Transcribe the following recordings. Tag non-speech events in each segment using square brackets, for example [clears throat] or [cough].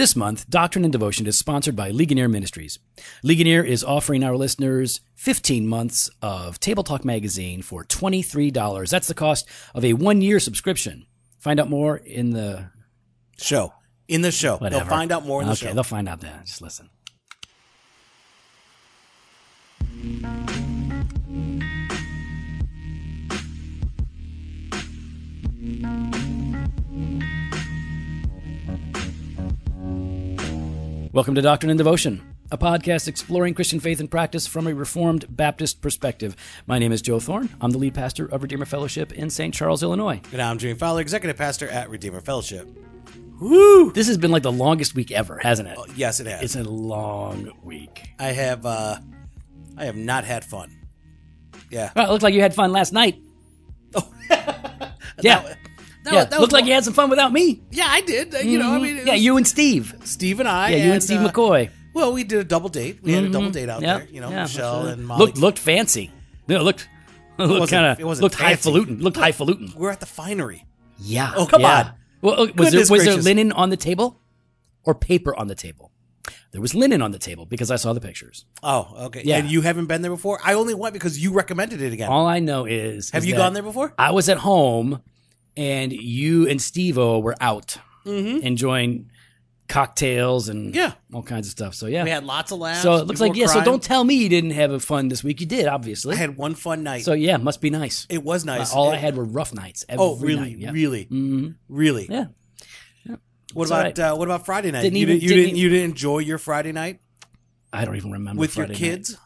This month, Doctrine and Devotion is sponsored by Ligonier Ministries. Ligonier is offering our listeners 15 months of Table Talk magazine for $23. That's the cost of a one year subscription. Find out more in the Show. In the show. whatever. They'll find out more in the okay, show. Okay, they'll find out then. Just listen. Welcome to Doctrine and Devotion, a podcast exploring Christian faith and practice from a Reformed Baptist perspective. My name is Joe Thorn. I'm the lead pastor of Redeemer Fellowship in St. Charles, Illinois. And I'm Jimmy Fowler, Executive Pastor at Redeemer Fellowship. Woo! This has been like the longest week ever, hasn't it? Oh, Yes, it has. It's a long week. I have uh I have not had fun. Yeah. Well, it looked like you had fun last night. [laughs] yeah. That, yeah. that looked like you had some fun without me. Yeah, I did. Uh, You know, I mean, yeah, was you and Steve. Steve and I. Yeah, you and Steve uh, McCoy. Well, we did a double date. We had a double date out Yeah, there. You know, yeah, Michelle absolutely. and Molly. Looked looked fancy. You know, looked looked kind it of looked fancy. highfalutin. Looked highfalutin. We're at the finery. Yeah. Oh, come yeah. on. Well, uh, was there Goodness was there linen on the table or paper on the table? There was linen on the table because I saw the pictures. Oh, okay. Yeah. And you haven't been there before? I only went because you recommended it again. All I know is have is you gone there before? I was at home, and you and Steve-O were out enjoying cocktails and Yeah. all kinds of stuff. So yeah, We had lots of laughs. so it looks like yeah. So don't tell me you didn't have a fun this week. You did, obviously. I had one fun night. so yeah, must be nice. it was nice. All It- I had were rough nights. Every Oh, really? night, yeah. Really? Mhm. Really? Yeah. What It's about right. uh, what about Friday night? Didn't you even- didn't, you didn't didn't you didn't enjoy your Friday night I don't even remember with your kids? night.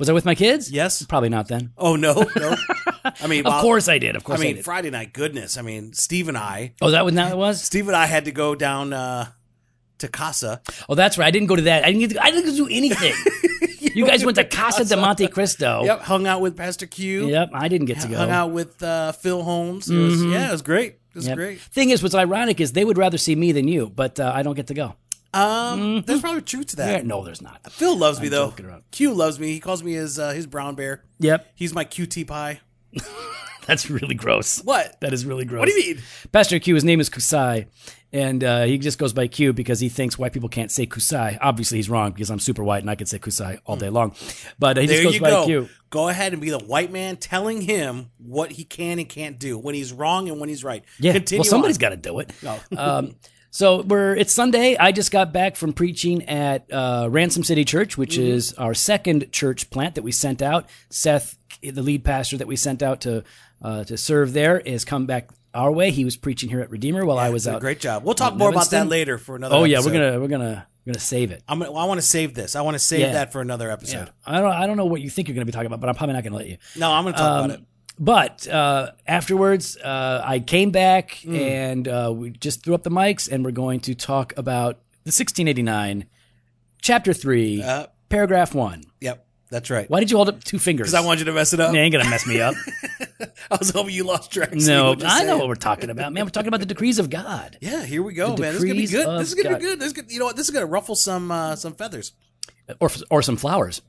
Was I with my kids? Yes. Probably not then. Oh no, no. [laughs] I mean, Of course I did. Of course I, mean, did. Friday night. Goodness. I mean, Steve and I, oh, that was now it was. Steve and I had to go down uh, to Casa. Oh, that's right. I didn't go to that. I didn't. Get to, I didn't do anything. [laughs] you guys went to Casa de Monte Cristo. Yep, hung out with Pastor Q. Yep. I didn't get to go. Hung out with uh, Phil Holmes. It was, yeah, it was great. It was Yep. great. Thing is, what's ironic is they would rather see me than you, but uh, I don't get to go. Um, There's probably truth to that. Mm-hmm. Yeah, no, there's not. Phil loves me I'm though. Q loves me. He calls me his uh, his brown bear. Yep. He's my QT pie. [laughs] That's really gross. What? That is really gross. What do you mean? Pastor Q, his name is Kusai, and uh, he just goes by Q because he thinks white people can't say Kusai. Obviously, he's wrong because I'm super white and I can say Kusai all day long. But uh, he There just goes you by go. Q. Go ahead and be the white man telling him what he can and can't do when he's wrong and when he's right. Yeah. Continue well, somebody's got to do it. No. um, [laughs] so we're it's Sunday. I just got back from preaching at uh, Ransom City Church, which Mm-hmm. is our second church plant that we sent out. Seth, the lead pastor that we sent out to uh, to serve there, is come back our way. He was preaching here at Redeemer while I was out. great job. We'll talk more about that later for another. Oh yeah, we're gonna we're gonna we're gonna save it. I'm gonna, I want to save this. I want to save Yeah. that for another episode. I don't I don't know what you think you're gonna be talking about, but I'm probably not gonna let you. No, I'm gonna talk Um, about it. But uh, afterwards, uh, I came back Mm. and uh, we just threw up the mics, and we're going to talk about the 1689, chapter three, Uh, paragraph one. yep, that's right. Why did you hold up two fingers? Because I want you to mess it up. Nah, ain't gonna mess me up. [laughs] I was hoping you lost track. no, I say know what we're talking about, man. We're talking about the decrees of God, Yeah, here we go, The man. This is gonna be good. This is gonna be good. This is gonna, you know what? This is gonna ruffle some uh, some feathers. or or some flowers.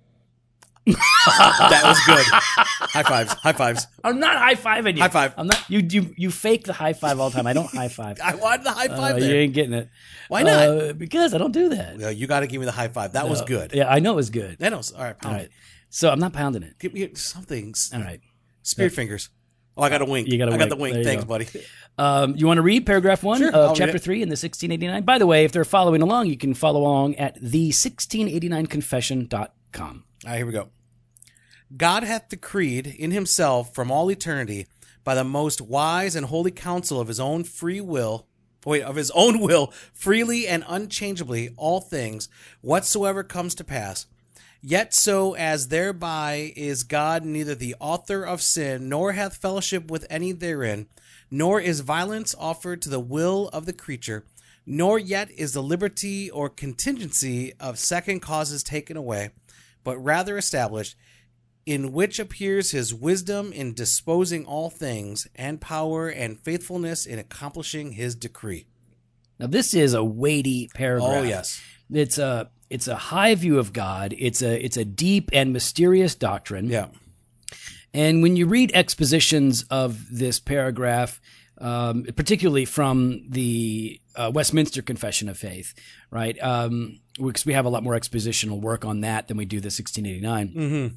That was good. [laughs] high fives. High fives. I'm not high fiving you. High five. I'm not. You you you fake the high five all the time. I don't high five. [laughs] I wanted the high five Uh, you ain't getting it. Why not? Uh, because I don't do that. No, you got to give me the high five. That was good. Yeah, I know it was good. That was all right. Pound right. it. So I'm not pounding it. Give me something. All right. Spirit fingers. Oh, I got a wink. You got a I got the wink. wink. Thanks, go. buddy. Um, you want to read paragraph one Sure, I'll of chapter three in the 1689? By the way, if they're following along, you can follow along at the1689confession.com. All right, here we go. God hath decreed in himself from all eternity by the most wise and holy counsel of his own free will, wait, of his [laughs] own will, freely and unchangeably all things whatsoever comes to pass. Yet so as thereby is God neither the author of sin, nor hath fellowship with any therein, nor is violence offered to the will of the creature, nor yet is the liberty or contingency of second causes taken away, but rather established, in which appears his wisdom in disposing all things, and power and faithfulness in accomplishing his decree. Now, this is a weighty paragraph. Oh, yes. It's a it's a high view of God. It's a it's a deep and mysterious doctrine. Yeah. And when you read expositions of this paragraph, um, particularly from the uh, Westminster Confession of Faith, right? Um, because we have a lot more expositional work on that than we do the 1689. Mm-hmm.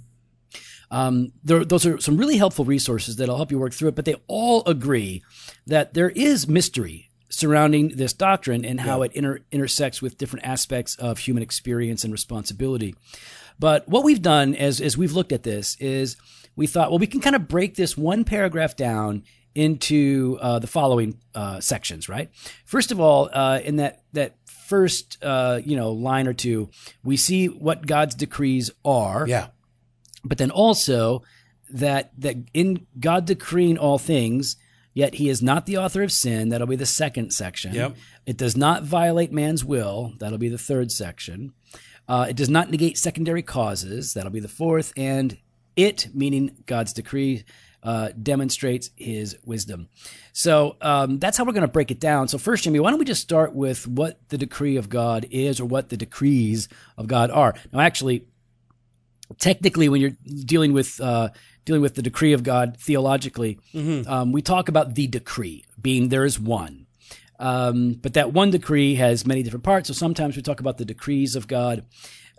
Um, there, those are some really helpful resources that'll help you work through it, but they all agree that there is mystery surrounding this doctrine and how it inter- intersects with different aspects of human experience and responsibility. But what we've done as, as we've looked at this is we thought, well, we can kind of break this one paragraph down into uh, the following uh, sections, right? First of all, uh, in that that first uh, you know line or two, we see what God's decrees are, Yeah. But then also that that in God decreeing all things, yet He is not the author of sin. That'll be the second section. Yep. It does not violate man's will. That'll be the third section. Uh, it does not negate secondary causes. That'll be the fourth. And it, meaning God's decree, uh, demonstrates his wisdom. So um, that's how we're going to break it down. So, first, Jimmy, why don't we just start with what the decree of God is or what the decrees of God are? Now, actually, technically, when you're dealing with uh, dealing with the decree of God theologically, um, we talk about the decree being there is one. Um, but that one decree has many different parts. So sometimes we talk about the decrees of God.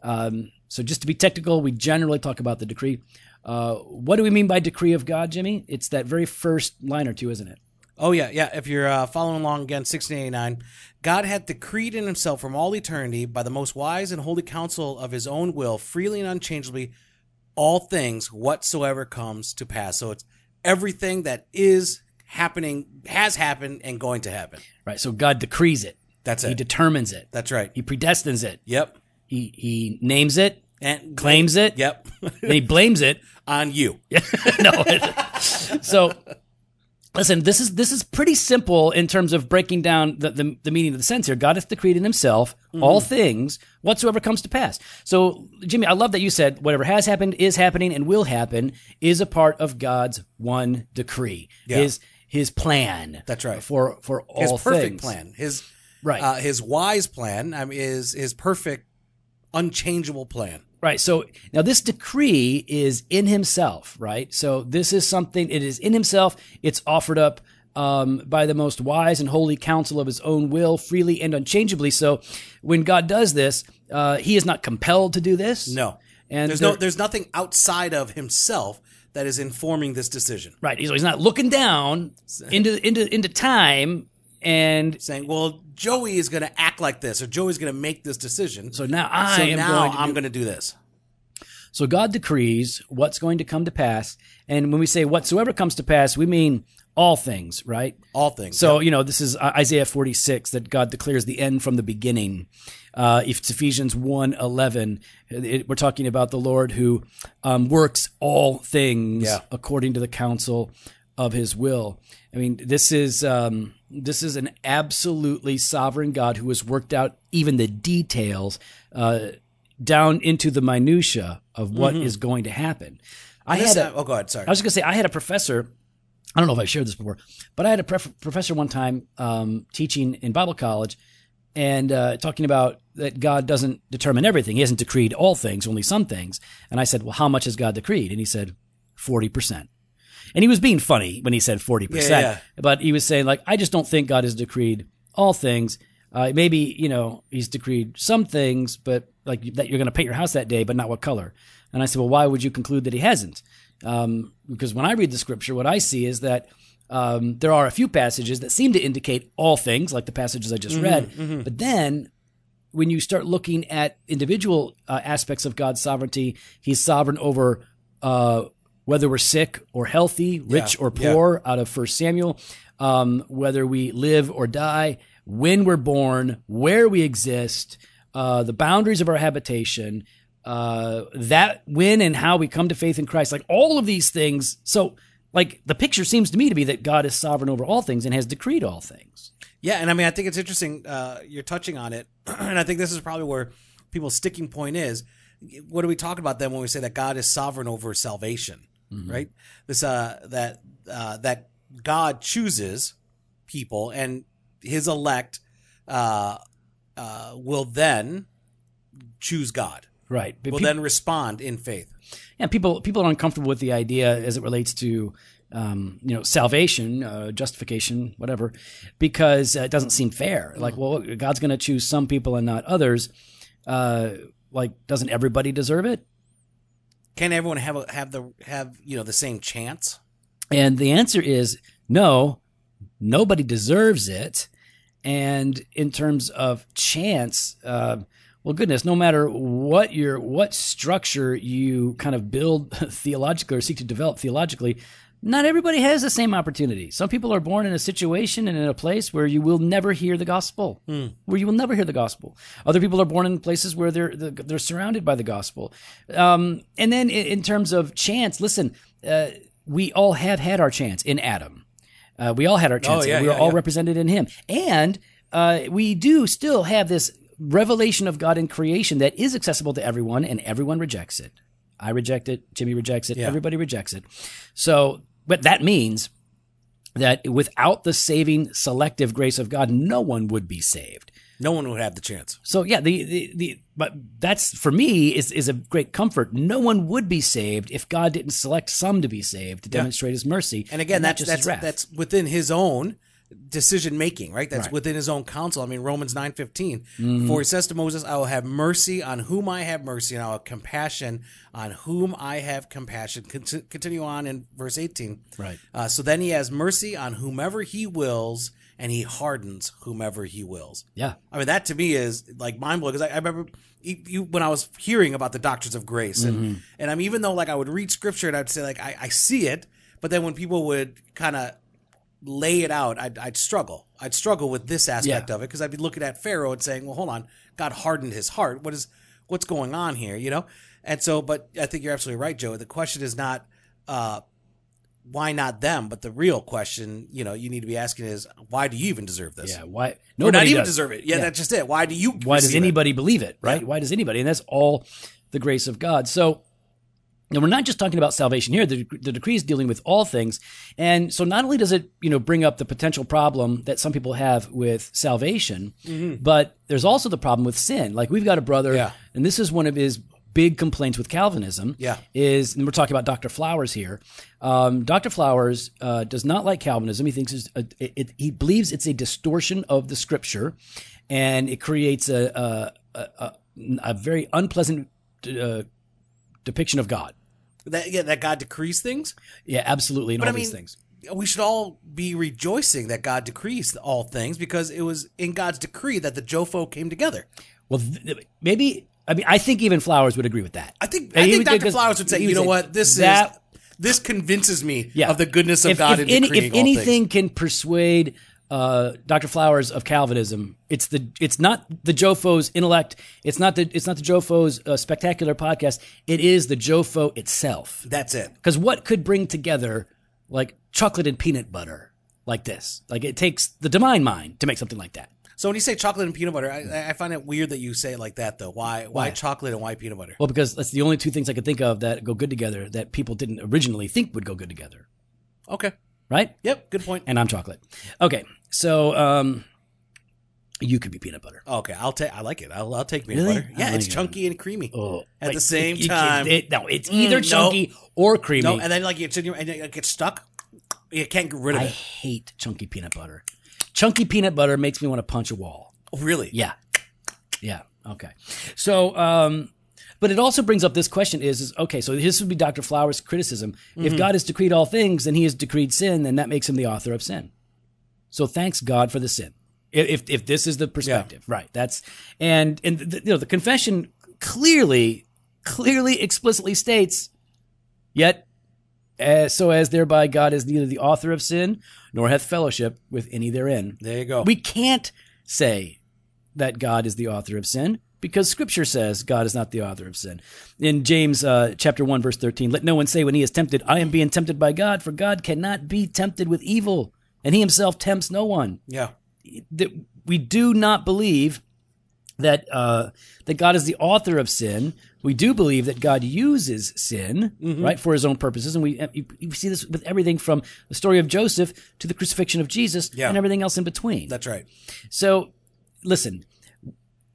Um, so just to be technical, we generally talk about the decree. Uh, what do we mean by decree of God, Jimmy? It's that very first line or two, isn't it? Oh yeah, yeah. If you're uh, following along again, 1689, God had decreed in Himself from all eternity by the most wise and holy counsel of His own will, freely and unchangeably, all things whatsoever comes to pass. So it's everything that is happening, has happened, and going to happen. Right. So God decrees it. That's it. He determines it. That's right. He predestines it. Yep. He he names it, And claims it, Yep. and he blames it. [laughs] On you. [laughs] no. so listen, this is this is pretty simple in terms of breaking down the, the, the meaning of the sense here. God hath decreed in himself all things whatsoever comes to pass. So Jimmy, I love that you said whatever has happened, is happening, and will happen is a part of God's one decree. Yeah. His his plan. That's right. For for all His perfect things. plan. His Right. Uh, his wise plan. I mean, is his perfect, unchangeable plan. Right. So now this decree is in himself, right? So this is something, it is in himself. It's offered up um, by the most wise and holy counsel of his own will, freely and unchangeably. So when God does this, uh, he is not compelled to do this. No. And there's there- no there's nothing outside of himself that is informing this decision. Right. He's, he's not looking down into, into, into time and Saying, "Well, Joey is going to act like this, or Joey's going to make this decision." so now I So am now going to I'm do going to do this. So God decrees what's going to come to pass. And when we say whatsoever comes to pass, we mean all things, right? All things. So, you know, this is Isaiah 46 that God declares the end from the beginning. Uh, if it's Ephesians 1 11, it, we're talking about the Lord who um, works all things Yeah. according to the counsel of his will. I mean, this is um, this is an absolutely sovereign God who has worked out even the details uh, down into the minutia of what is going to happen. I had a, oh, go ahead. Sorry. I was going to say, I had a professor. I don't know if I shared this before, but I had a pref- professor one time um, teaching in Bible college and uh, talking about that God doesn't determine everything. He hasn't decreed all things, only some things. And I said, Well, how much has God decreed? And he said, 40%. And he was being funny when he said 40%. Yeah, yeah. But he was saying, like, I just don't think God has decreed all things. Uh, maybe, you know, he's decreed some things, but like that you're going to paint your house that day, but not what color. And I said, well, why would you conclude that he hasn't? Um, because when I read the scripture, what I see is that um, there are a few passages that seem to indicate all things, like the passages I just read. But then when you start looking at individual uh, aspects of God's sovereignty, He's sovereign over uh, whether we're sick or healthy, rich Yeah, or yeah. poor, out of First Samuel, um, whether we live or die, when we're born, where we exist, uh, the boundaries of our habitation, uh, that when and how we come to faith in Christ, like all of these things. So, like the picture seems to me to be that God is sovereign over all things and has decreed all things. Yeah, and I mean, I think it's interesting. Uh, you're touching on it, [clears throat] and I think this is probably where people's sticking point is. What are we talking about then when we say that God is sovereign over salvation, right? This uh, that uh, that God chooses people, and His elect uh, uh, will then choose God. Right. But Will peop- then respond in faith. Yeah, people people are uncomfortable with the idea as it relates to um, you know, salvation, uh, justification, whatever, because uh, it doesn't seem fair. Like, well, God's going to choose some people and not others. Uh, like, doesn't everybody deserve it? Can everyone have a, have the have you know the same chance? And the answer is no, nobody deserves it. And in terms of chance, uh, well, goodness, no matter what your what structure you kind of build [laughs] theologically or seek to develop theologically, not everybody has the same opportunity. Some people are born in a situation and in a place where you will never hear the gospel, where you will never hear the gospel. Other people are born in places where they're they're surrounded by the gospel. Um, and then in, terms of chance, listen, uh, we all have had our chance in Adam. Uh, we all had our chance. yeah, we were yeah, all yeah. represented in Him, and uh, we do still have this revelation of God in creation that is accessible to everyone, and everyone rejects it. I reject it. Jimmy rejects it. Yeah. Everybody rejects it. So, but that means that without the saving selective grace of God, no one would be saved. No one would have the chance. So yeah, the, the, the but that's for me is is a great comfort. No one would be saved if God didn't select some to be saved to demonstrate His mercy. And again, not that's just that's that's within his own decision making, right? That's Right. within his own counsel. I mean, Romans nine Mm-hmm. For he says to Moses, "I will have mercy on whom I have mercy, and I will have compassion on whom I have compassion." Conti- Continue on in verse eighteen. Right. Uh, so then he has mercy on whomever he wills, and he hardens whomever he wills. yeah. I mean, that to me is like mind blowing because I, I remember you, you, when I was hearing about the doctrines of grace, and Mm-hmm. and I'm even though like I would read scripture and I'd say like I, I see it, but then when people would kind of lay it out, I'd, I'd struggle. I'd struggle with this aspect Yeah. of it because I'd be looking at Pharaoh and saying, "Well, hold on, God hardened his heart. What is what's going on here?" You know. And so, but I think you're absolutely right, Joe. The question is not. uh why not them? But the real question, you know, you need to be asking is, why do you even deserve this? Yeah. Why? Nobody not even does. deserve it. Yeah, Yeah. that's just it. Why do you? Why does receive it? anybody believe it? Right? Yeah. Why does anybody? And that's all the grace of God. So. And we're not just talking about salvation here. The, the decree is dealing with all things, and so not only does it, you know, bring up the potential problem that some people have with salvation, but there's also the problem with sin. Like we've got a brother, Yeah. and this is one of his big complaints with Calvinism. Yeah. is and we're talking about Dr. Flowers here. Um, Dr. Flowers uh, does not like Calvinism. He thinks it's a, it, it, he believes it's a distortion of the Scripture, and it creates a a, a, a, a very unpleasant uh, depiction of God. that yeah, that God decrees things. Yeah, absolutely, and But all I these things. we should all be rejoicing that God decrees all things because it was in God's decree that the Jofo came together. Well, th- maybe I mean I think even Flowers would agree with that. I think And I think would- Dr. Flowers would say, you know say, what, this that is this convinces me yeah. of the goodness of if, God if in any, if anything can persuade uh, Dr. Flowers of Calvinism, it's the it's not the Jofo's intellect. It's not the it's not the Jofo's uh, spectacular podcast. It is the Jofo itself. That's it. Because what could bring together like chocolate and peanut butter like this? Like it takes the divine mind to make something like that. So when you say chocolate and peanut butter, I, I find it weird that you say it like that though. Why why Why? chocolate and why peanut butter? Well, because that's the only two things I could think of that go good together that people didn't originally think would go good together, Okay. Right? Yep, good point. And I'm chocolate. Okay, so um, you could be peanut butter. Okay, I'll take I like it. I'll, I'll take peanut Really? butter. Yeah, I it's it. chunky and creamy. Oh, At like, the same you- time. it- no, it's either Mm, no. chunky or creamy. No, and then like it's in your and it gets stuck. You can't get rid of it. I it. hate chunky peanut butter. Chunky peanut butter makes me want to punch a wall. Oh, really? Yeah. Yeah. Okay. So, um, but it also brings up this question is, is okay, so this would be Dr. Flowers' criticism. Mm-hmm. If God has decreed all things and he has decreed sin, then that makes him the author of sin. So thanks God for the sin. If, if, this is the perspective, right? That's, and, and the, you know, the confession clearly, clearly explicitly states, yet, uh, so as thereby God is neither the author of sin nor hath fellowship with any therein. There you go. We can't say that God is the author of sin because scripture says God is not the author of sin. In James uh, chapter 1 verse 13, let no one say when he is tempted, I am being tempted by God, for God cannot be tempted with evil, and he himself tempts no one. yeah. That we do not believe that uh, that God is the author of sin. We do believe that God uses sin, right, for His own purposes, and we you see this with everything from the story of Joseph to the crucifixion of Jesus Yeah. and everything else in between. That's right. So, listen,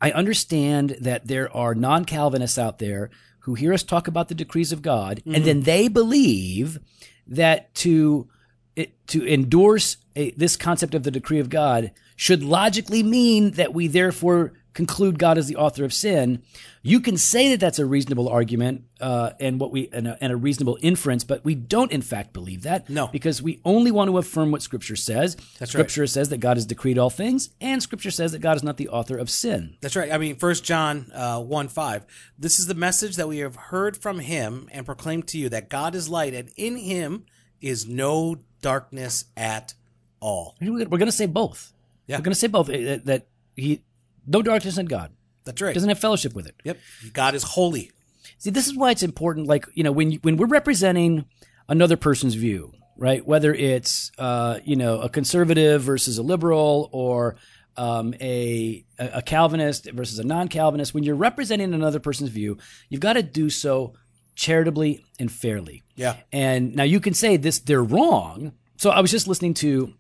I understand that there are non Calvinists out there who hear us talk about the decrees of God, and mm-hmm. then they believe that to it, to endorse a, this concept of the decree of God should logically mean that we therefore conclude God is the author of sin. You can say that that's a reasonable argument uh, and what we and a, and a, reasonable inference, but we don't in fact believe that. No, because we only want to affirm what Scripture says. That's Scripture right. says that God has decreed all things, and Scripture says that God is not the author of sin. That's right. I mean, First John uh, one five. This is the message that we have heard from Him and proclaimed to you that God is light, and in Him is no darkness at all. We're going to say both. Yeah. We're going to say both. uh, That he no darkness in God. That's right. Doesn't have fellowship with it. Yep. God is holy. See, this is why it's important. Like you know, when when we're representing another person's view, right? Whether it's uh, you know a conservative versus a liberal, or um, a a Calvinist versus a non-Calvinist, when you're representing another person's view, you've got to do so charitably and fairly. Yeah. And now you can say this; they're wrong. So I was just listening to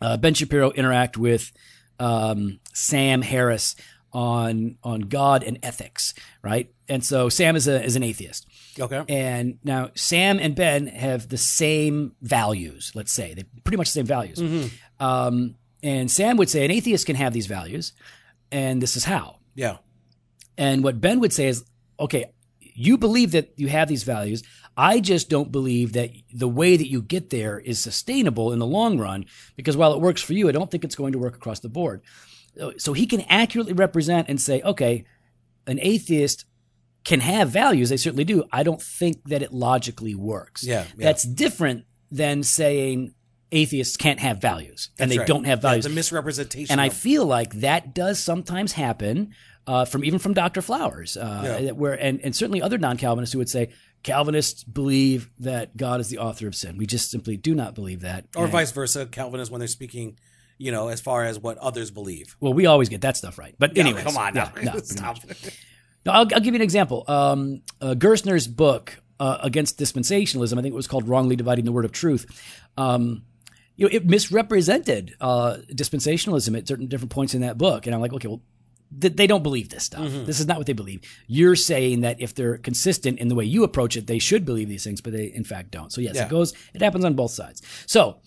uh, Ben Shapiro interact with um, Sam Harris on on God and ethics, right? And so Sam is a is an atheist. Okay. And now Sam and Ben have the same values. Let's say they pretty much the same values. Um, and Sam would say an atheist can have these values, and this is how. Yeah. And what Ben would say is, okay, you believe that you have these values. I just don't believe that the way that you get there is sustainable in the long run because while it works for you, I don't think it's going to work across the board. So he can accurately represent and say, okay, an atheist can have values. They certainly do. I don't think that it logically works. Yeah, yeah. That's different than saying atheists can't have values and That's they right. don't have values. it's a misrepresentation. And I feel like that does sometimes happen uh, from even from Dr. Flowers, uh, Yeah. where and, and certainly other non-Calvinists who would say Calvinists believe that God is the author of sin. We just simply do not believe that. or And- vice versa, Calvinists when they're speaking, you know, as far as what others believe. Well, we always get that stuff right. But No, anyways, come on now. yeah, no, [laughs] Stop. No, I'll, I'll give you an example. Um, uh, Gerstner's book uh, against dispensationalism, I think it was called "Wrongly Dividing the Word of Truth." Um, you know, it misrepresented uh, dispensationalism at certain different points in that book, and I'm like, okay, well, th- they don't believe this stuff. This is not what they believe. You're saying that if they're consistent in the way you approach it, they should believe these things, but they in fact don't. So yes, Yeah. it goes. It happens on both sides. So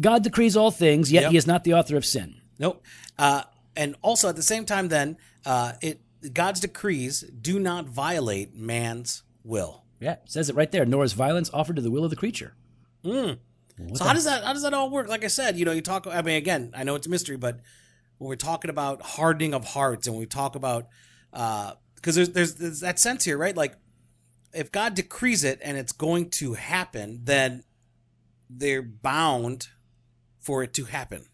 God decrees all things, yet Yep. He is not the author of sin. Nope. Uh, and also at the same time, then uh, it God's decrees do not violate man's will. Yeah, it says it right there. Nor is violence offered to the will of the creature. so how does that how does that all work? Like I said, you know, you talk. I mean, again, I know it's a mystery, but when we're talking about hardening of hearts, and we talk about uh, because there's, there's there's that sense here, right? Like if God decrees it and it's going to happen, then they're bound for it to happen.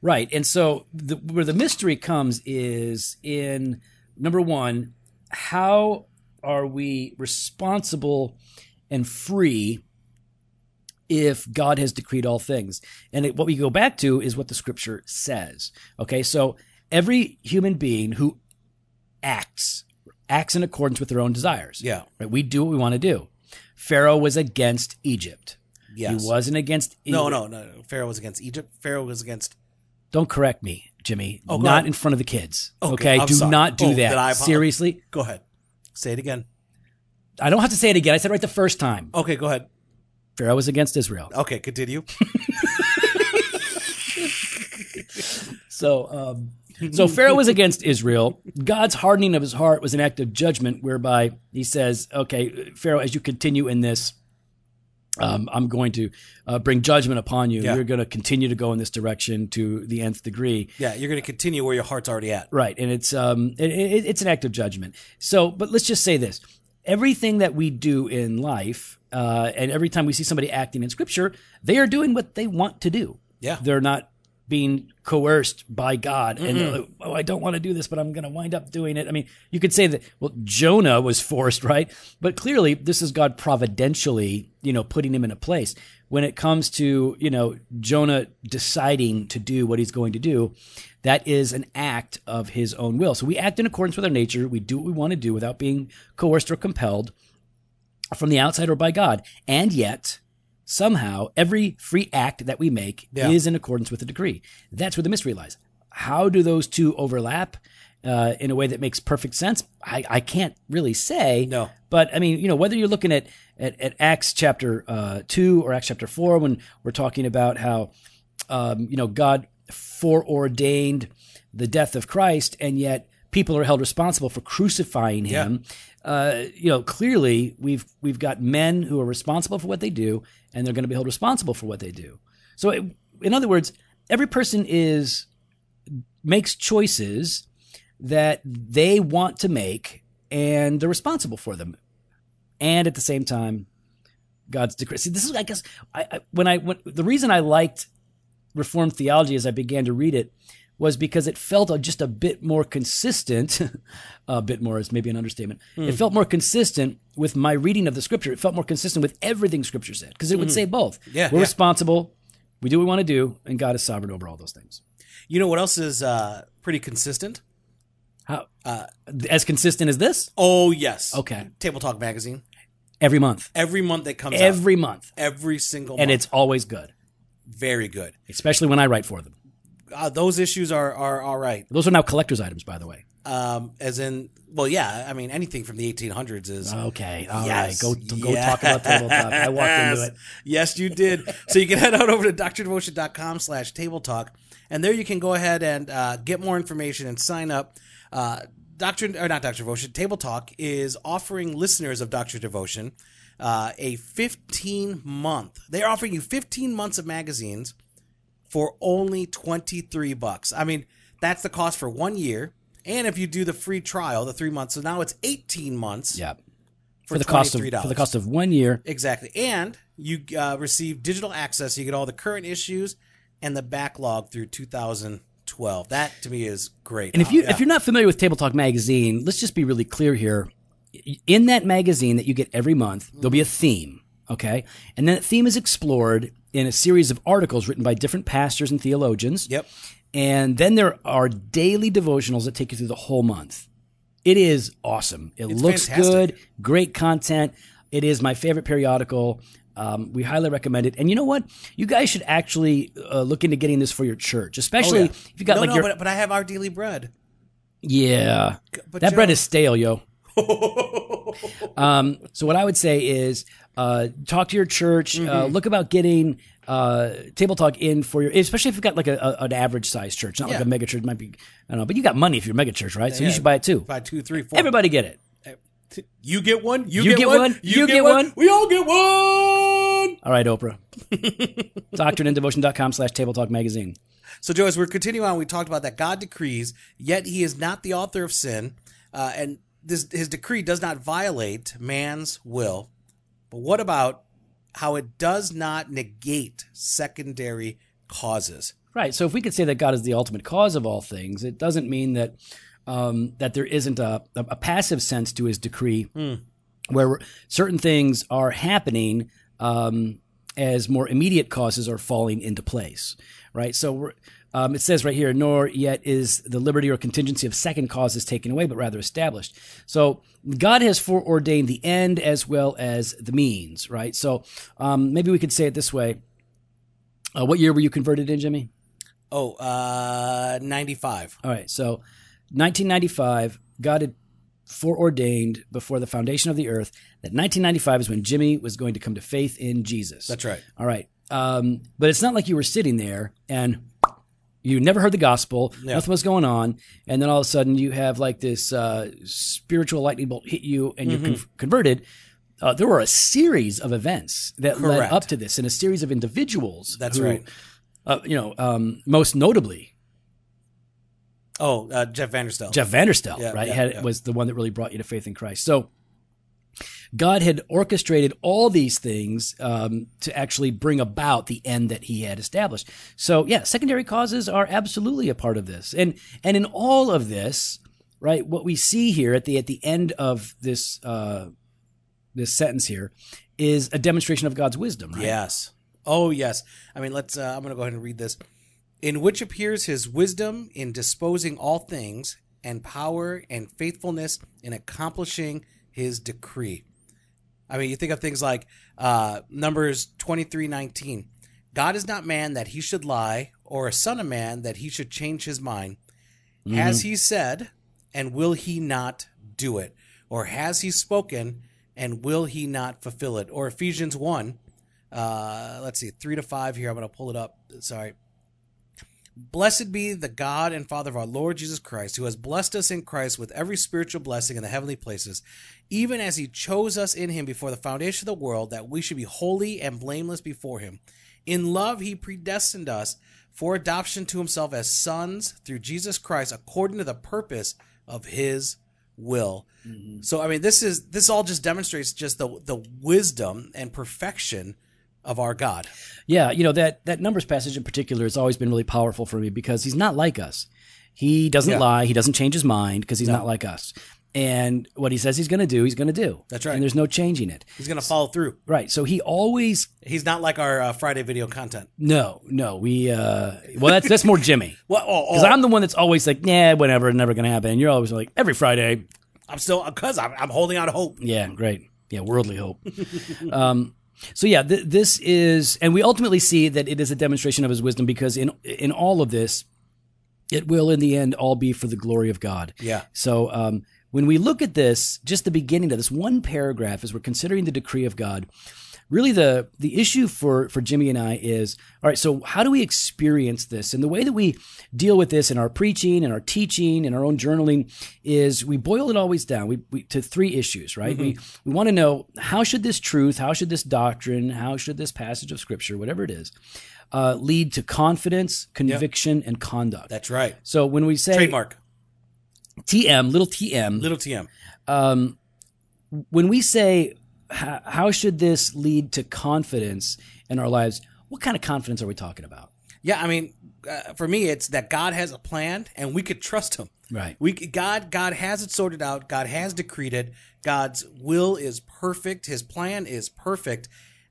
Right. And so the, where the mystery comes is in number one, how are we responsible and free if God has decreed all things? And it, what we go back to is what the scripture says. Okay. So every human being who acts, acts in accordance with their own desires. Yeah. Right. We do what we want to do. Pharaoh was against Egypt. Yes. He wasn't against No, no, no, no. Pharaoh was against Egypt. Pharaoh was against. Don't correct me, Jimmy. Oh, not ahead. in front of the kids. Okay, Okay, do sorry. not do Oh, did I that. Seriously, Go ahead. Say it again. I don't have to say it again. I said it right the first time. Okay, go ahead. Pharaoh was against Israel. Okay, continue. [laughs] So, um, so Pharaoh was against Israel. God's hardening of his heart was an act of judgment, whereby He says, "Okay, Pharaoh, as you continue in this." Um, I'm going to uh, bring judgment upon you. Yeah. You're going to continue to go in this direction to the nth degree. Yeah, you're going to continue where your heart's already at. Right, and it's um, it, it, it's an act of judgment. So, but let's just say this: everything that we do in life, uh, and every time we see somebody acting in Scripture, they are doing what they want to do. Yeah. they're not being coerced by God, and they're like, oh, I don't want to do this, but I'm going to wind up doing it. I mean, you could say that. Well, Jonah was forced, [laughs] right? But clearly, this is God providentially, you know, putting him in a place. When it comes to you know Jonah deciding to do what he's going to do, that is an act of his own will. So we act in accordance with our nature. We do what we want to do without being coerced or compelled from the outside or by God. And yet, somehow, every free act that we make Yeah. is in accordance with the decree. That's where the mystery lies. How do those two overlap? uh, in a way that makes perfect sense? I, I can't really say. No. But I mean, you know, whether you're looking at at, at Acts chapter uh, two or Acts chapter four, when we're talking about how um, you know God foreordained the death of Christ, and yet people are held responsible for crucifying him. Uh, you know, clearly we've we've got men who are responsible for what they do, and they're going to be held responsible for what they do. So, it, in other words, every person is makes choices that they want to make, and they're responsible for them. And at the same time, God's decree. See, this is, I guess, I, I when I when, the reason I liked Reformed theology as I began to read it was because it felt just a bit more consistent. [laughs] a bit more is maybe an understatement. It felt more consistent with my reading of the scripture. It felt more consistent with everything scripture said because it would say both. Yeah, we're yeah. responsible. We do what we want to do, and God is sovereign over all those things. You know what else is uh, pretty consistent? How Uh, as consistent as this? oh yes. Okay, Table Talk magazine. every month, Every month that comes out. every month, Every single and month. it's always good, very good. especially when I write for them. Uh, those issues are are all right. Those are now collector's items, by the way. Um, as in, well, yeah. I mean, anything from the 1800s is. Okay, all right. Yes. Go go talk about tabletop. I walked into [laughs] it. Yes, you did. so you can head out over to drdevotion.com slash table talk, and there you can go ahead and uh, get more information and sign up. Uh, Doctor or not Doctor Devotion, Table Talk is offering listeners of Doctor Devotion uh, a 15 month. They're offering you 15 months of magazines for only 23 bucks. I mean, that's the cost for one year. And if you do the free trial, the three months, so now it's 18 months Yeah, for, for the cost of $23. for the cost of one year. Exactly. And you uh, receive digital access. You get all the current issues and the backlog through 2012. That to me is great. And if you Yeah. if you're not familiar with Table Talk magazine, let's just be really clear here. In that magazine that you get every month, there'll be a theme, okay? And then that theme is explored in a series of articles written by different pastors and theologians. Yep. And then there are daily devotionals that take you through the whole month. It is awesome. It It's looks fantastic. good, great content. It is my favorite periodical. Um, we highly recommend it. And you know what? You guys should actually uh, look into getting this for your church, especially Oh, yeah. if you got no, like no, your but, but I have our daily bread. yeah. but that bread is stale, yo. [laughs] Um, so what I would say is uh, talk to your church. Uh, Mm-hmm. look about getting uh, table talk in for your, especially if you've got like a, a, an average size church, not like a mega church. Might be I don't know, but you got money if you're a mega church, right? So Yeah. you should buy it too. Buy two, three, four. Everybody get it. You get one. You, You get, get one. one, You, you get, get one. one. We all get one. All right, Oprah. [laughs] Doctrineanddevotion.com slash table talk magazine. So, Joe, as we're continuing on, we talked about that God decrees, yet He is not the author of sin, uh, and this His decree does not violate man's will. But what about how it does not negate secondary causes? Right. So if we could say that God is the ultimate cause of all things, it doesn't mean that um, that there isn't a, a, passive sense to His decree, where certain things are happening um, as more immediate causes are falling into place. Right. So we're, um, it says right here, nor yet is the liberty or contingency of second causes taken away, but rather established. So God has foreordained the end as well as the means. Right. So um, maybe we could say it this way. Uh, what year were you converted in, Jimmy? Oh, uh, 95. All right. So 1995, God had foreordained before the foundation of the earth that 1995 is when Jimmy was going to come to faith in Jesus. That's right. All right. Um, but it's not like you were sitting there and you never heard the gospel, Yeah. nothing was going on, and then all of a sudden you have like this uh, spiritual lightning bolt hit you and you're Mm-hmm. con- converted. Uh, there were a series of events that led up to this, and a series of individuals. That's who, right. Uh, you know, um, most notably Oh, uh, Jeff Vanderstelt. Jeff Vanderstelt, Yeah, right? yeah, had. Was the one that really brought you to faith in Christ. So God had orchestrated all these things um, to actually bring about the end that He had established. So yeah, secondary causes are absolutely a part of this, and and in all of this, right? What we see here at the at the end of this uh, this sentence here is a demonstration of God's wisdom, right? Yes. Oh, yes. I mean, let's. Uh, I'm going to go ahead and read this. In which appears his wisdom in disposing all things, and power and faithfulness in accomplishing his decree. I mean, you think of things like uh, Numbers twenty three nineteen. God is not man that he should lie, or a son of man that he should change his mind. Has he said, and will he not do it? Or has he spoken and will he not fulfill it? Or Ephesians 1, uh, let's see, 3 to 5 here. I'm going to pull it up. Sorry. Blessed be the God and Father of our Lord Jesus Christ, who has blessed us in Christ with every spiritual blessing in the heavenly places, even as he chose us in him before the foundation of the world, that we should be holy and blameless before him. In love, he predestined us for adoption to himself as sons through Jesus Christ, according to the purpose of his will. Mm-hmm. So, I mean, this is this all just demonstrates just the the wisdom and perfection of our God. Yeah, you know that that numbers passage in particular has always been really powerful for me because he's not like us. He doesn't Yeah. lie. He doesn't change his mind because he's not like us. And what he says he's going to do, he's going to do. That's right. And there's no changing it. He's going to follow through. Right. So he always He's not like our uh, Friday video content. no, no. We uh well that's that's more Jimmy. [laughs] Well, oh, Because oh, I'm the one that's always like, nah, whatever, never going to happen. And you're always like, every Friday, I'm still because I'm, I'm holding out hope. Yeah, great. Yeah, worldly hope. [laughs] um, so yeah, th- this is, and we ultimately see that it is a demonstration of His wisdom because in in all of this, it will in the end all be for the glory of God. Yeah. So um, when we look at this, just the beginning of this one paragraph, as we're considering the decree of God, really the the issue for for Jimmy and I is all right. So how do we experience this? And the way that we deal with this in our preaching and our teaching and our own journaling is we boil it always down we, we, to three issues. Right? We we want to know how should this truth, how should this doctrine, how should this passage of scripture, whatever it is, uh, lead to confidence, conviction, and conduct. That's right. so when we say Trademark. TM, little TM, Little TM. um, when we say how, how should this lead to confidence in our lives, what kind of confidence are we talking about? Yeah, I mean, uh, for me, it's that God has a plan and we could trust Him. Right. We God God has it sorted out. God has decreed it. God's will is perfect. His plan is perfect,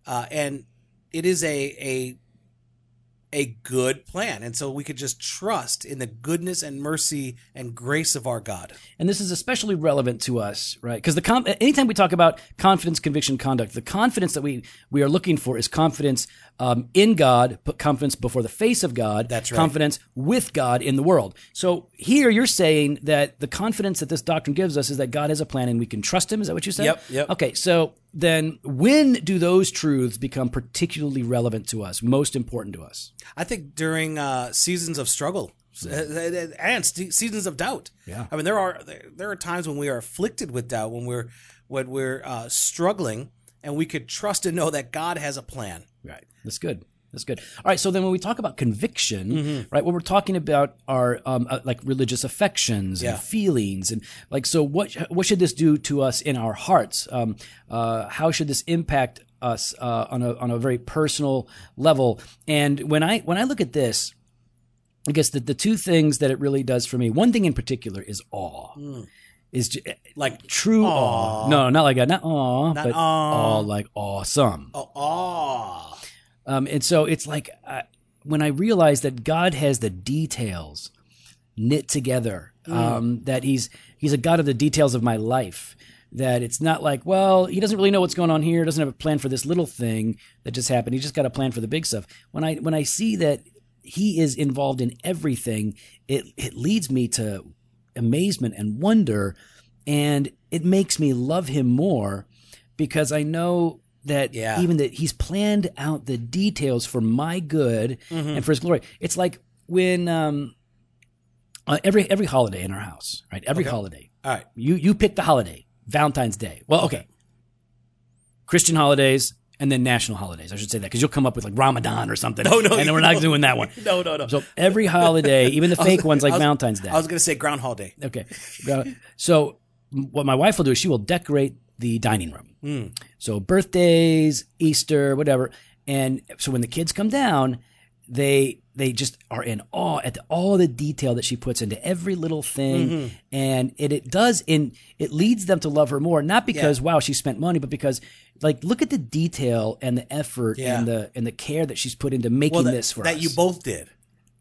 uh, and it is a a a good plan. And so we could just trust in the goodness and mercy and grace of our God. And this is especially relevant to us, right? Because the com- anytime we talk about confidence, conviction, conduct, the confidence that we we are looking for is confidence um, in God, put confidence before the face of God. That's right. Confidence with God in the world. So here you're saying that the confidence that this doctrine gives us is that God has a plan and we can trust Him. Is that what you said? Yep, yep. Okay, so then when do those truths become particularly relevant to us, most important to us? I think during uh, seasons of struggle uh, and seasons of doubt. Yeah. I mean, there are there are times when we are afflicted with doubt, when we're when we're uh, struggling, and we could trust and know that God has a plan. Right. That's good. That's good. All right. So then, when we talk about conviction, Mm-hmm. right, what we're talking about are um, uh, like religious affections Yeah. and feelings, and like so. What what should this do to us in our hearts? Um, uh, how should this impact us uh, on a on a very personal level? And when I when I look at this, I guess the the two things that it really does for me. One thing in particular is awe. Is j- Like true awe. No, not like that. Not awe, Not but awe. awe like awesome. oh, awe. Um, and so it's like uh, when I realize that God has the details knit together, um, that He's He's a God of the details of my life. That it's not like, well, He doesn't really know what's going on here. Doesn't have a plan for this little thing that just happened. He just got a plan for the big stuff. When I when I see that He is involved in everything, it it leads me to amazement and wonder, and it makes me love Him more because I know that Yeah. even that he's planned out the details for my good and for his glory. It's like when um, uh, every every holiday in our house, right? Every holiday, All right. you you pick the holiday, Valentine's Day. Well, okay, Christian holidays and then national holidays. I should say that because you'll come up with like Ramadan or something. [laughs] No, no, and then we're not no. doing that one. [laughs] No, no, no. So every holiday, even the [laughs] fake ones like was- Valentine's Day. I was going to say Groundhog Day. Okay. So what my wife will do is she will decorate the dining room. Hmm. So birthdays, Easter, whatever. And so when the kids come down, they they just are in awe at the, all the detail that she puts into every little thing, Mm-hmm. and it it does in it leads them to love her more. Not because wow she spent money, but because like look at the detail and the effort Yeah. and the and the care that she's put into making Well, that, this for that us. you both did.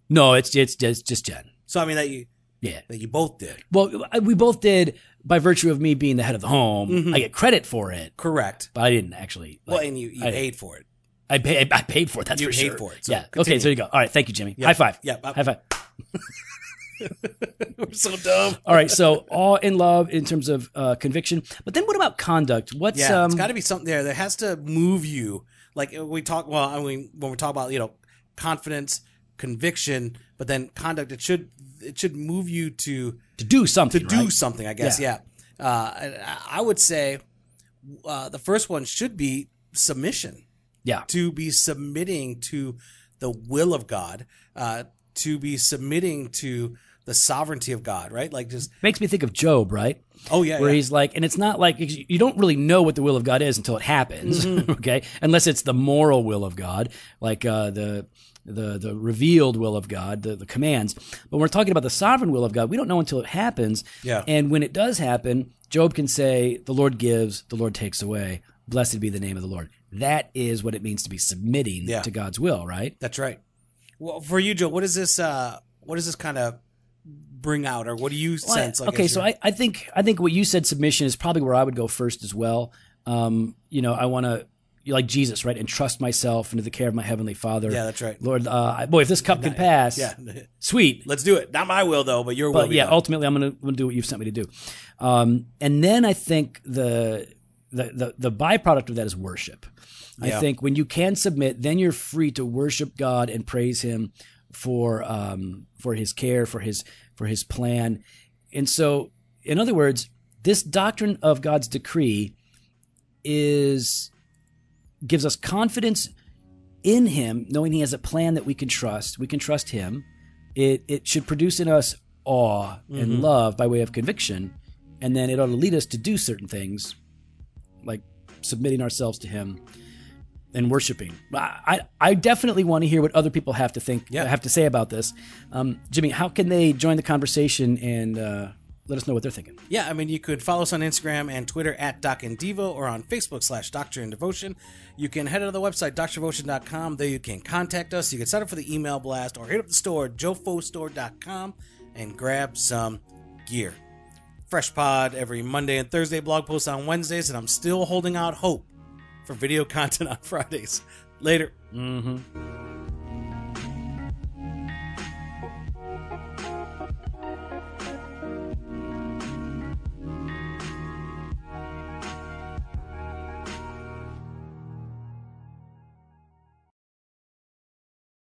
no, it's it's just just Jen. So I mean that you Yeah. that you both did. Well, we both did by virtue of me being the head of the home. Mm-hmm. I get credit for it, Correct. but I didn't actually. Well, and you, you I- paid for it. I, pay, I paid for it. That's You for paid sure. for it, so yeah. Okay. continue. So you go. All right. Thank you, Jimmy. High five. Yeah, High five. [laughs] [laughs] We're so dumb. All right, so all in love in terms of uh, conviction, but then what about conduct? What's Yeah, um, it's got to be something there that has to move you. Like uh, we talk, well, I mean, when we talk about you know confidence, conviction, but then conduct, it should it should move you to to do something? to do right? something. I guess, yeah. Uh, I- I would say uh, the first one should be submission. Yeah, To be submitting to the will of God, uh, to be submitting to the sovereignty of God, right? Like just makes me think of Job, right? oh yeah, where yeah. he's like, and it's not like you don't really know what the will of God is until it happens, [laughs] okay? Unless it's the moral will of God, like uh, the the the revealed will of God, the, the commands. But when we're talking about the sovereign will of God, we don't know until it happens. Yeah. And when it does happen, Job can say, "The Lord gives, the Lord takes away. Blessed be the name of the Lord." That is what it means to be submitting Yeah. to God's will, right? That's right. Well, for you, Joe, what is this? Uh, what does this kind of bring out, or what do you Well, I- sense? Like okay, so I, I think I think what you said submission is probably where I would go first as well. Um, you know, I want to like Jesus, right, and trust myself into the care of my heavenly Father. yeah, that's right. Lord, uh, boy, if this cup can pass, Yeah, sweet. let's do it. Not my will though, but your will. But be yeah, done. ultimately, I'm going to do what you've sent me to do. Um, and then I think the, the the the byproduct of that is worship. I think when you can submit, then you're free to worship God and praise Him for um, for His care, for His for His plan. And so, in other words, this doctrine of God's decree is gives us confidence in Him, knowing He has a plan that we can trust. We can trust Him. It it should produce in us awe and mm-hmm. love by way of conviction, and then it ought to lead us to do certain things, like submitting ourselves to Him and worshiping. I I, definitely want to hear what other people have to think, Yeah. have to say about this. Um, Jimmy, how can they join the conversation and uh, let us know what they're thinking? Yeah, I mean, you could follow us on Instagram and Twitter at Doc and Devo or on Facebook slash Doctrine and Devotion. You can head to the website, drdevotion.com. There you can contact us. You can sign up for the email blast or hit up the store, jofostore.com, and grab some gear. Fresh pod every Monday and Thursday, blog posts on Wednesdays, and I'm still holding out hope for video content on [laughs] Fridays. Later. Mm-hmm.